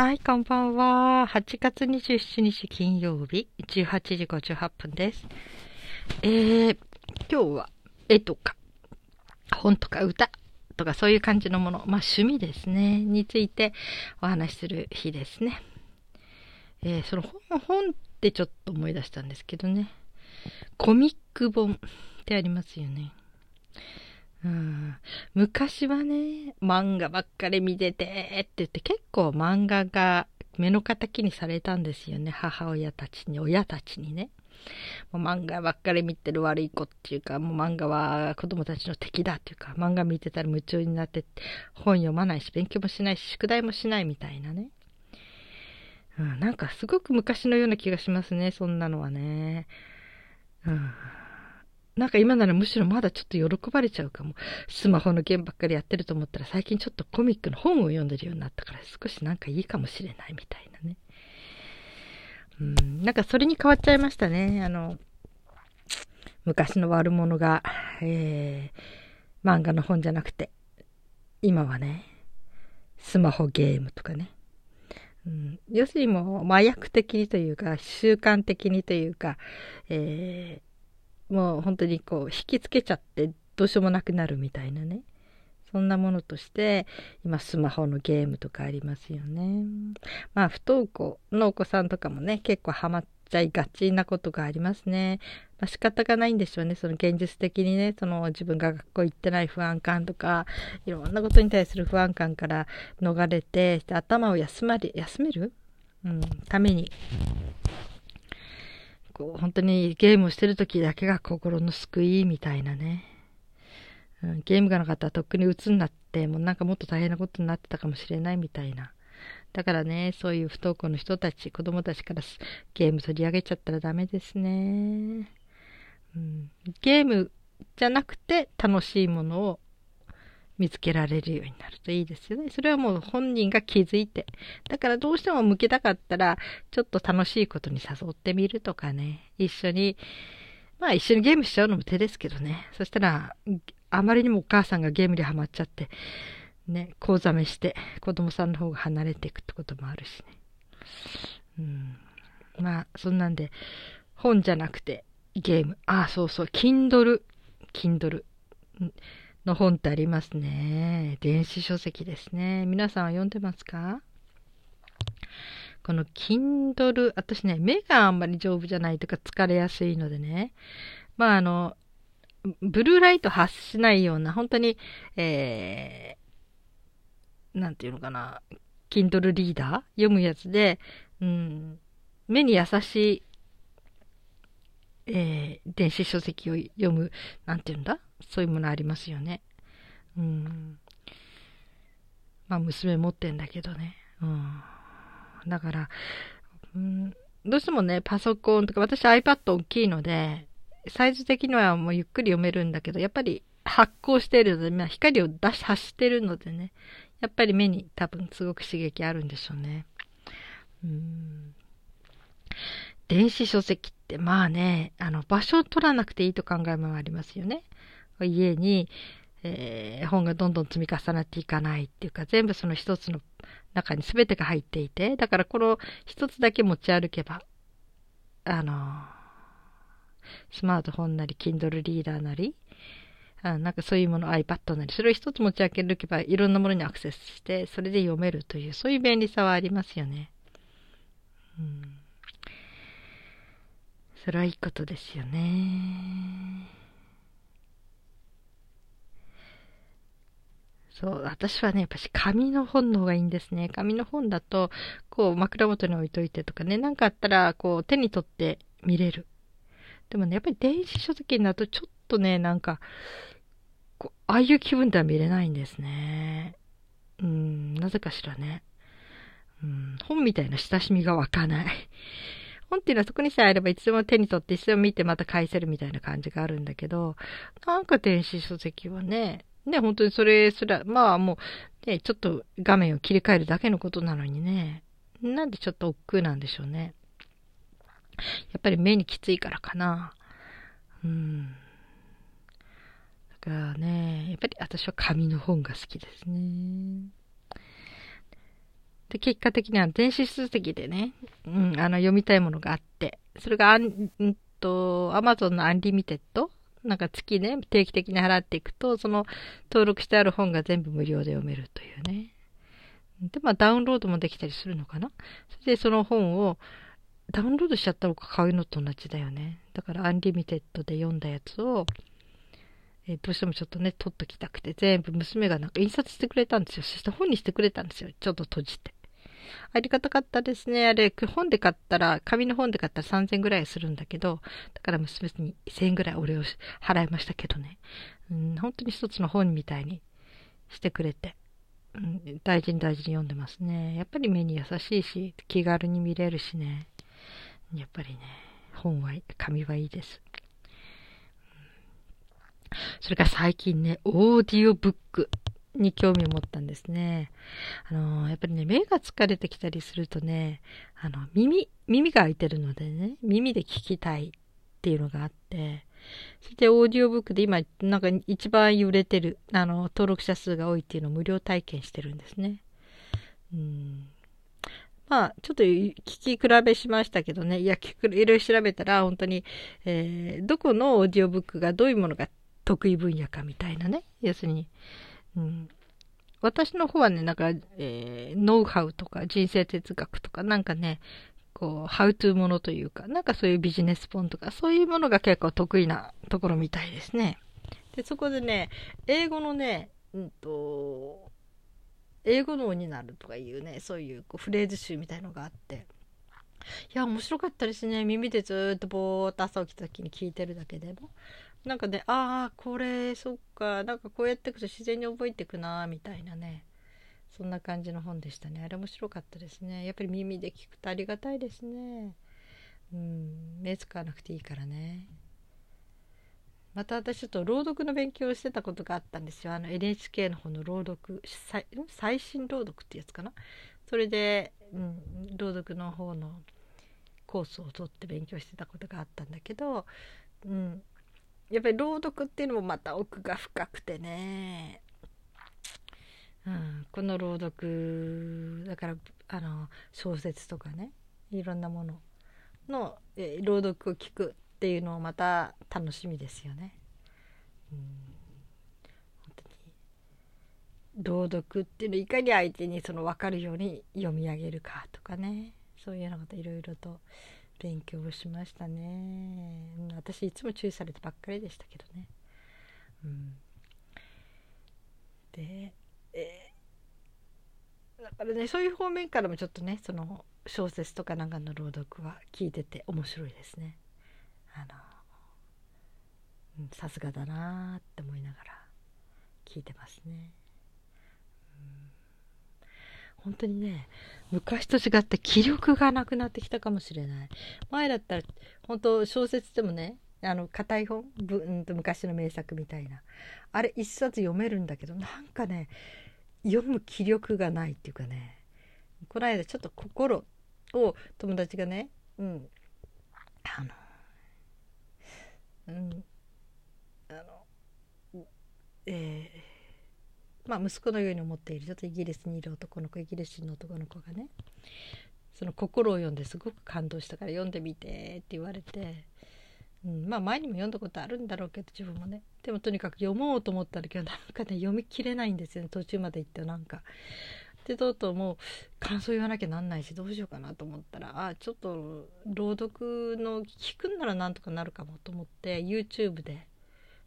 はい、こんばんは。8月27日金曜日、18時58分です。えー、今日は絵とか、本とか歌とかそういう感じのもの、まあ趣味ですね、についてお話しする日ですね。えー、その本、本ってちょっと思い出したんですけどね。コミック本ってありますよね。うん、昔はね、漫画ばっかり見ててって言って結構漫画が目の敵にされたんですよね。母親たちに、親たちにね。もう漫画ばっかり見てる悪い子っていうか、もう漫画は子供たちの敵だっていうか、漫画見てたら夢中になって本読まないし、勉強もしないし、宿題もしないみたいなね。うん、なんかすごく昔のような気がしますね、そんなのはね。うんなんか今ならむしろまだちょっと喜ばれちゃうかも。スマホのゲームばっかりやってると思ったら最近ちょっとコミックの本を読んでるようになったから少しなんかいいかもしれないみたいなね。うん、なんかそれに変わっちゃいましたね。あの、昔の悪者が、えー、漫画の本じゃなくて、今はね、スマホゲームとかね。うん、要するにもう麻薬的にというか、習慣的にというか、えーもう本当にこう引きつけちゃってどうしようもなくなるみたいなね。そんなものとして今スマホのゲームとかありますよね。まあ不登校のお子さんとかもね結構ハマっちゃいがちなことがありますね、まあ、仕方がないんでしょうね。その現実的にねその自分が学校行ってない不安感とかいろんなことに対する不安感から逃れて頭を休まり休める、うん、ために。こう、本当にゲームをしてる時だけが心の救いみたいなね。うん、ゲームがなかったらとっくに鬱になって、もうなんかもっと大変なことになってたかもしれないみたいな。だからね、そういう不登校の人たち、子供たちからゲーム取り上げちゃったらダメですね。うん、ゲームじゃなくて楽しいものを見つけられるようになるといいですよね。それはもう本人が気づいて。だからどうしても向けたかったら、ちょっと楽しいことに誘ってみるとかね。一緒に、まあ一緒にゲームしちゃうのも手ですけどね。そしたら、あまりにもお母さんがゲームにはまっちゃって、ね、講座めして、子供さんの方が離れていくってこともあるしね。うん。まあ、そんなんで、本じゃなくて、ゲーム。ああ、そうそう、Kindle。Kindle。の本ってありますね。電子書籍ですね。皆さんは読んでますか？この Kindle、私ね、目があんまり丈夫じゃないとか疲れやすいのでね。まああの、ブルーライト発しないような、本当に、えー、なんていうのかな、Kindle リーダー読むやつで、うん、目に優しい、えー、電子書籍を読む、なんていうんだ？そういうものありますよね。うん。まあ、娘持ってんだけどね。うん。だから、うん、どうしてもね、パソコンとか、私 iPad 大きいので、サイズ的にはもうゆっくり読めるんだけど、やっぱり発光しているので、まあ、光を出し、発してるのでね、やっぱり目に多分すごく刺激あるんでしょうね。うん。電子書籍ってまあね、あの場所を取らなくていいと考えもありますよね。家に、えー、本がどんどん積み重なっていかないっていうか、全部その一つの中に全てが入っていて、だからこの一つだけ持ち歩けば、あの、スマートフォンなり、Kindle リーダーなり、あなんかそういうもの iPad なり、それを一つ持ち歩けばいろんなものにアクセスして、それで読めるという、そういう便利さはありますよね。うん。それはいいことですよね。そう、私はね、やっぱし紙の本の方がいいんですね。紙の本だと、こう枕元に置いといてとかね、なんかあったら、こう手に取って見れる。でもね、やっぱり電子書籍になるとちょっとね、なんか、こうああいう気分では見れないんですね。うん、なぜかしらね。うん、本みたいな親しみが湧かない。本っていうのはそこにさえあればいつでも手に取って一度見てまた返せるみたいな感じがあるんだけど、なんか電子書籍はね、ね、本当にそれすら、まあもう、ね、ちょっと画面を切り替えるだけのことなのにね、なんでちょっと億劫なんでしょうね。やっぱり目にきついからかな。うん。だからね、やっぱり私は紙の本が好きですね。で、結果的には電子書籍でね、うん、あの、読みたいものがあって、それが、んと、アマゾンのアンリミテッドなんか月ね、定期的に払っていくと、その登録してある本が全部無料で読めるというね。で、まあダウンロードもできたりするのかな？それでその本をダウンロードしちゃった方が買うのと同じだよね。だからアンリミテッドで読んだやつを、えー、どうしてもちょっとね、取っときたくて、全部娘がなんか印刷してくれたんですよ。そして本にしてくれたんですよ。ちょっと綴じて。ありがたかったですね。あれ、本で買ったら、紙の本で買ったら3000ぐらいするんだけど、だから娘に1000円ぐらいお礼を払いましたけどね。うん、本当に一つの本みたいにしてくれて、うん、大事に大事に読んでますね。やっぱり目に優しいし、気軽に見れるしね。やっぱりね、本は、紙はいいです。それから最近ね、オーディオブックに興味を持ったんですね。あの、やっぱりね、目が疲れてきたりするとね、あの、耳、耳が開いてるのでね、耳で聞きたいっていうのがあって、そしてオーディオブックで今、なんか一番売れてる、あの、登録者数が多いっていうのを無料体験してるんですね。うん。まあ、ちょっと聞き比べしましたけどね、いや、いろいろ調べたら、本当に、えー、どこのオーディオブックがどういうものが得意分野かみたいなね、要するに、うん、私の方はね、なんか、えー、ノウハウとか人生哲学とか、なんかね、こう、ハウトゥーものというか、なんかそういうビジネス本とか、そういうものが結構得意なところみたいですね。で、そこでね、英語のね、うんと、英語脳になるとかいうね、そういうこうフレーズ集みたいのがあって、いや、面白かったですね。耳でずっとぼーっと朝起きた時に聞いてるだけでも。なんかね、ああ、これ、そっか、なんかこうやっていくと自然に覚えていくな、みたいなね。そんな感じの本でしたね。あれ面白かったですね。やっぱり耳で聞くとありがたいですね。うん、目使わなくていいからね。また私ちょっと朗読の勉強をしてたことがあったんですよ。あの NHK の方の朗読、最新朗読ってやつかな？それで、うん、朗読の方のコースを取って勉強してたことがあったんだけど、うん、やっぱり朗読っていうのもまた奥が深くてね、うん、この朗読だからあの小説とかねいろんなものの、え朗読を聞くっていうのをまた楽しみですよね。うん、本当に。朗読っていうのをいかに相手にその分かるように読み上げるかとかね。そういうようなこといろいろと勉強しましたね、私いつも注意されてばっかりでしたけどね。うん、で、えー、だからねそういう方面からもちょっとねその小説とかなんかの朗読は聞いてて面白いですね。あのさすがだなって思いながら聞いてますね。本当にね、昔と違って気力がなくなってきたかもしれない。前だったら、本当小説でもね、あの、硬い本ぶんと昔の名作みたいな。あれ一冊読めるんだけど、なんかね、読む気力がないっていうかね、この間ちょっと心を友達がね、うん、あの、うん、あの、えー、まあ息子のように思っている。ちょっとイギリスにいる男の子イギリス人の男の子がねその心を読んですごく感動したから読んでみてって言われて、うん、まあ前にも読んだことあるんだろうけど自分もね。でもとにかく読もうと思ったけどなんかね読みきれないんですよね途中まで行ってなんか。でとうとうもう感想言わなきゃなんないしどうしようかなと思ったらあちょっと朗読の聞くんならなんとかなるかもと思って YouTube で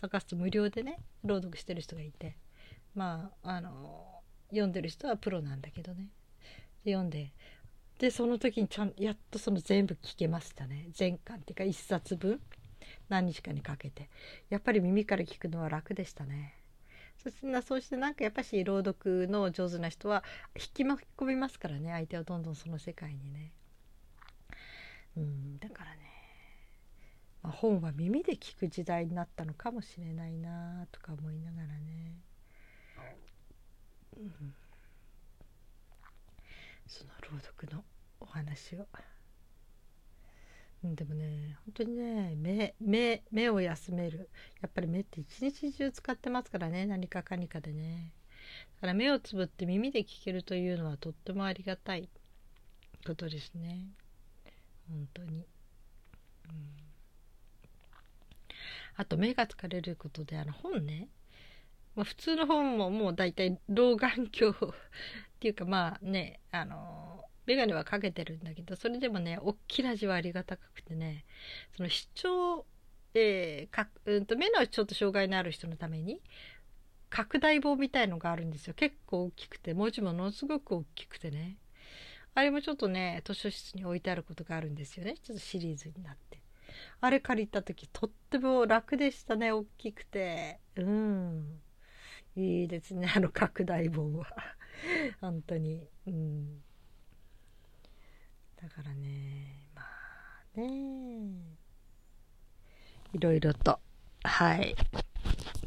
探すと無料でね朗読してる人がいて。まああの読んでる人はプロなんだけどね。で読んででその時にちゃんやっとその全部聞けましたね。全巻っていうか1冊分。何日かにかけて。やっぱり耳から聞くのは楽でしたね。そしてなそうしてなんかやっぱし朗読の上手な人は引き巻き込みますからね。相手をどんどんその世界にね。うんだからね、ま、本は耳で聞く時代になったのかもしれないなとか思いながらね、うん、その朗読のお話を。でもね本当にね目目目を休める。やっぱり目って一日中使ってますからね何かかにかでね。だから目をつぶって耳で聞けるというのはとってもありがたい。ことですね。本当に、うん、あと目が疲れることであの本ね、まあ、普通の本ももう大体老眼鏡 っていうかまあねあの眼鏡はかけてるんだけどそれでもね大きな字はありがたくてねその視聴えー、かうんと目のちょっと障害のある人のために拡大棒みたいのがあるんですよ。結構大きくて文字ものすごく大きくてね。あれもちょっとね図書室に置いてあることがあるんですよね。ちょっとシリーズになって。あれ借りた時とっても楽でしたね大きくて。うん。いいですね あの拡大本は。本当に。うん。だからねまあね。いろいろと。はい。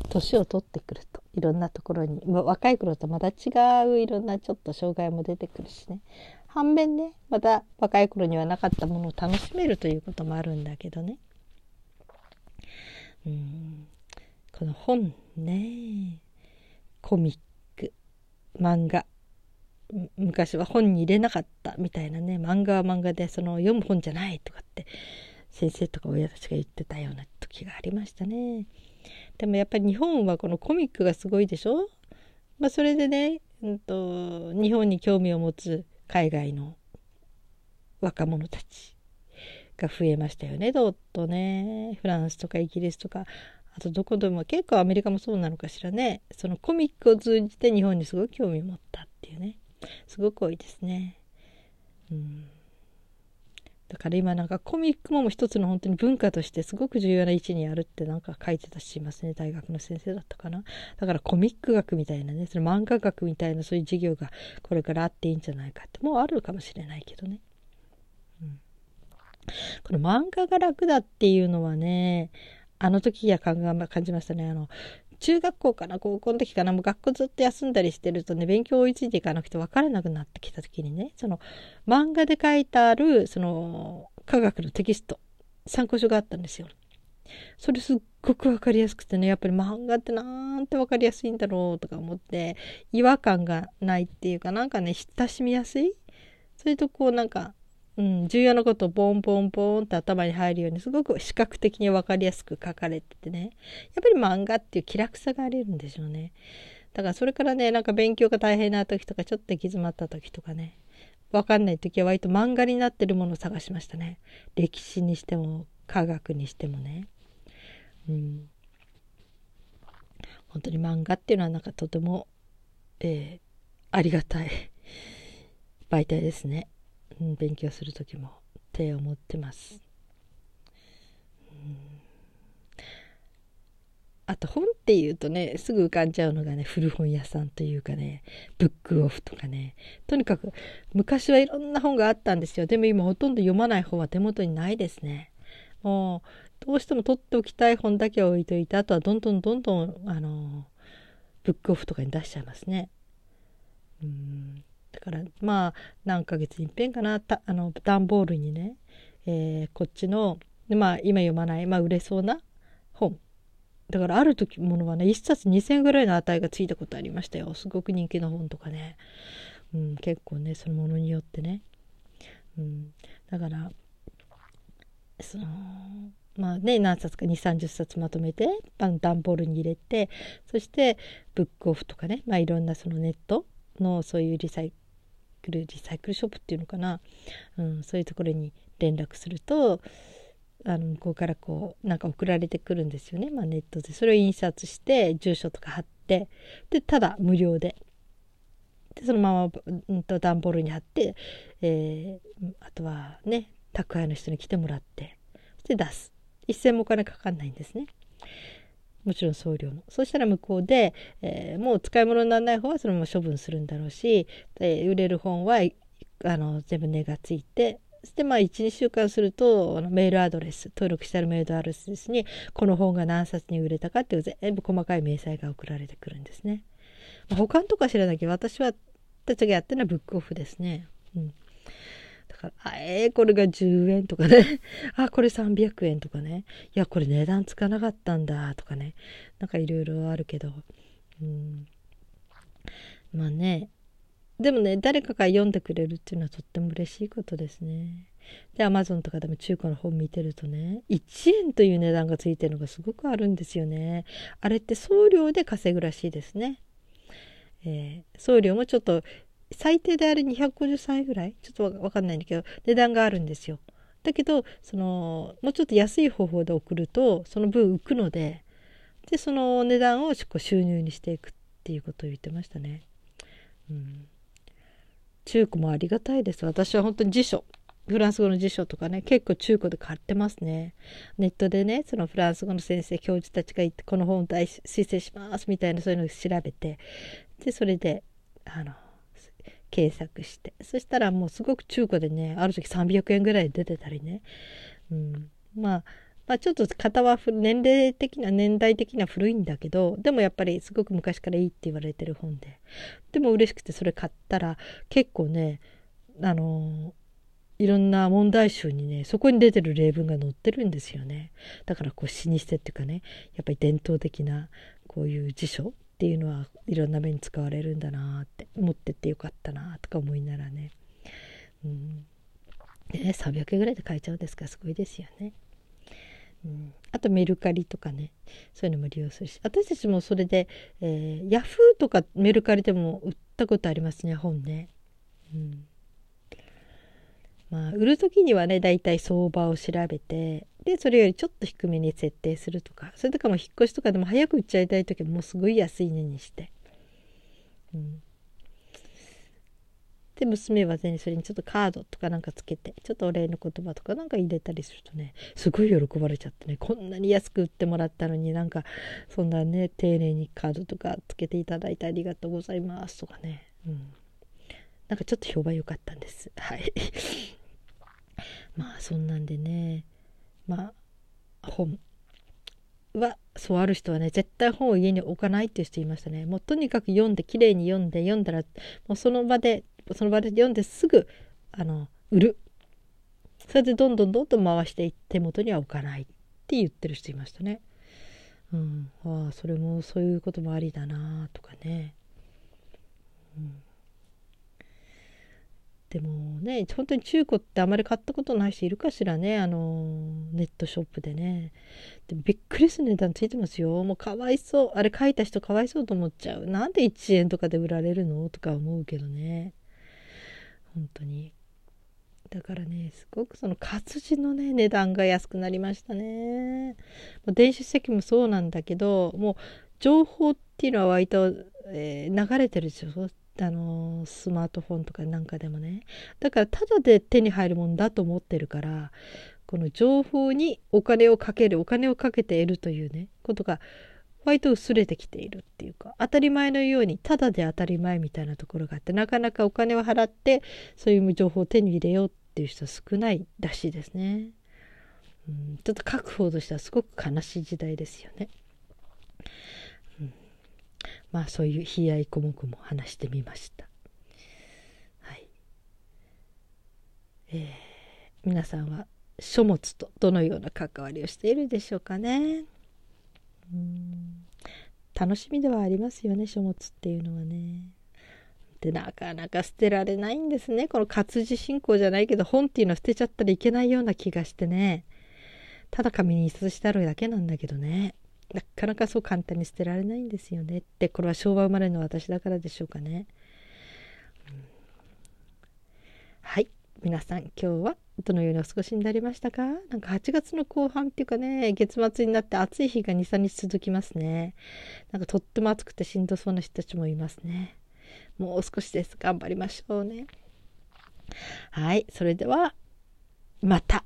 年を取ってくるといろんなところに、まあ、若い頃とまた違ういろんなちょっと障害も出てくるしね。反面ねまた若い頃にはなかったものを楽しめるということもあるんだけどね。うん。この本ね。コミック。漫画。昔は本に入れなかったみたいなね。漫画は漫画でその読む本じゃないとかって先生とか親たちが言ってたような時がありましたね。でもやっぱり日本はこのコミックがすごいでしょ？まあそれでね、うんと、日本に興味を持つ海外の若者たちが増えましたよね。どっとね。フランスとかイギリスとか。あとどこでも結構アメリカもそうなのかしらね。そのコミックを通じて日本にすごい興味持ったっていうね。すごく多いですね。うん。だから今なんかコミックもも一つの本当に文化としてすごく重要な位置にあるってなんか書いてたしますね。大学の先生だったかな。だからコミック学みたいなね。その漫画学みたいなそういう授業がこれからあっていいんじゃないかって。もうあるかもしれないけどね、うん、この漫画が楽だっていうのはねあの時や感じましたね。あの中学校かな高校の時かな。もう学校ずっと休んだりしてるとね勉強追いついていかなくて分からなくなってきた時にねその漫画で書いてあるその科学のテキスト参考書があったんですよ。それすっごく分かりやすくてねやっぱり漫画ってなんて分かりやすいんだろうとか思って違和感がないっていうかなんかね親しみやすい。それとこうなんかうん、重要なことをボンボンボンって頭に入るようにすごく視覚的に分かりやすく書かれててね。やっぱり漫画っていう気楽さがあるんでしょうね。だからそれからねなんか勉強が大変な時とかちょっと行き詰まった時とかね。分かんない時は割と漫画になってるものを探しましたね。歴史にしても科学にしてもね。うん。本当に漫画っていうのはなんかとても、えー、ありがたい媒体ですね。勉強する時も手を持ってます。あと本っていうとねすぐ浮かんじゃうのがね古本屋さんというかねブックオフとかね。とにかく昔はいろんな本があったんですよ。でも今ほとんど読まない本は手元にないですね。もうどうしても取っておきたい本だけ置いといてあとはどんどんどんどんあのブックオフとかに出しちゃいますね。うん。からまあ何ヶ月にいっぺんかな。たあの段ボールにね、えー、こっちのまあ今読まない、まあ、売れそうな本。だからある時ものはね1冊2,000円ぐらいの値がついたことありましたよ。すごく人気の本とかね、うん、結構ねそのものによってね、うん、だからそのまあね何冊か2 3 0冊まとめて段ボールに入れてそしてブックオフとかね、まあ、いろんなそのネットのそういうリサイクルリサイクルショップっていうのかな、うん、そういうところに連絡するとあの向こうからこうなんか送られてくるんですよね、まあ、ネットで。それを印刷して住所とか貼ってでただ無料で。でそのまま、うんと、段ボールに貼って、えー、あとはね宅配の人に来てもらってで出す。一銭もお金かかんないんですね。もちろん送料もそしたら向こうで、えー、もう使い物にならない方はそのまま処分するんだろうしで売れる本はあの全部値がついてそしてまあ12週間するとあのメールアドレス登録してあるメールアドレスにこの本が何冊に売れたかっていう全部細かい明細が送られてくるんですね。まあ、保管とか知らなきゃ私はたちがやってるのはブックオフですね。うんから、あえー、これが10円とかね。あ、これ300円とかね。いや、これ値段つかなかったんだとかね。なんかいろいろあるけど。うん。まあねでもね誰かが読んでくれるっていうのはとっても嬉しいことですね。でアマゾンとかでも中古の本見てるとね1円という値段がついてるのがすごくあるんですよね。あれって送料で稼ぐらしいですね。えー、送料もちょっと最低であれ253円ぐらい？ちょっとわかんないんだけど値段があるんですよ。だけどそのもうちょっと安い方法で送るとその分浮くのででその値段を収入にしていくっていうことを言ってましたね。うん、中古もありがたいです。私は本当に辞書フランス語の辞書とかね結構中古で買ってますね。ネットでねそのフランス語の先生教授たちが言ってこの本大申請しますみたいなそういうのを調べてでそれであの検索して。そしたらもうすごく中古でねある時300円ぐらい出てたりね、うん、まあまあ、ちょっと型は年齢的な年代的には古いんだけどでもやっぱりすごく昔からいいって言われてる本で。でも嬉しくてそれ買ったら結構ねあのいろんな問題集にねそこに出てる例文が載ってるんですよね。だからこう老舗っていうかねやっぱり伝統的なこういう辞書っていうのはいろんな面に使われるんだなって持ってってよかったなとか思いながらね,、うん、ね300円ぐらいで買えちゃうんですからすごいですよね。うん、あとメルカリとかね。そういうのも利用するし。私たちもそれで、えー、ヤフーとかメルカリでも売ったことありますね本ね。うん。まあ、売る時にはねだいたい相場を調べてでそれよりちょっと低めに設定するとかそれとかも引っ越しとかでも早く売っちゃいたい時もすごい安い値にして、うん、で娘はねそれにちょっとカードとかなんかつけてちょっとお礼の言葉とかなんか入れたりするとねすごい喜ばれちゃってねこんなに安く売ってもらったのになんかそんなね丁寧にカードとかつけていただいてありがとうございますとかね、うん、なんかちょっと評判良かったんです。はい。まあそんなんでね。まあ本はそうある人はね絶対本を家に置かないっていう人いましたねもうとにかく読んで綺麗に読んで読んだらもうその場でその場で読んですぐあの売るそれでどんどんどんどん回していって元には置かないって言ってる人いましたね。うん、ああそれもそういうこともありだなとかね。うんでもね本当に中古ってあまり買ったことない人いるかしらねあのネットショップでね。でびっくりする値段ついてますよ。もうかわいそう。あれ書いた人かわいそうと思っちゃう。なんで1円とかで売られるのとか思うけどね。本当に。だからねすごくその活字のね値段が安くなりましたね。電子書籍もそうなんだけどもう情報っていうのは割と、えー、流れてるでしょ？あのスマートフォンとかなんかでもねだからただで手に入るもんだと思ってるからこの情報にお金をかけるお金をかけて得るというねことが割と薄れてきているっていうか当たり前のようにただで当たり前みたいなところがあってなかなかお金を払ってそういう情報を手に入れようっていう人は少ないらしいですね。うん、ちょっと確保としてはすごく悲しい時代ですよね。まあそういう悲哀こもくも話してみました。はい。えー、皆さんは書物とどのような関わりをしているでしょうかね。うん楽しみではありますよね書物っていうのはね。でなかなか捨てられないんですねこの活字進行じゃないけど本っていうのは捨てちゃったらいけないような気がしてねただ紙に印刷してあるだけなんだけどねなかなかそう簡単に捨てられないんですよねってこれは昭和生まれの私だからでしょうかね。うん、はい。皆さん今日はどのようにお過ごしになりましたか？なんか8月の後半っていうかね月末になって暑い日が23日続きますね。なんかとっても暑くてしんどそうな人たちもいますね。もう少しです。頑張りましょうね。はい。それではまた。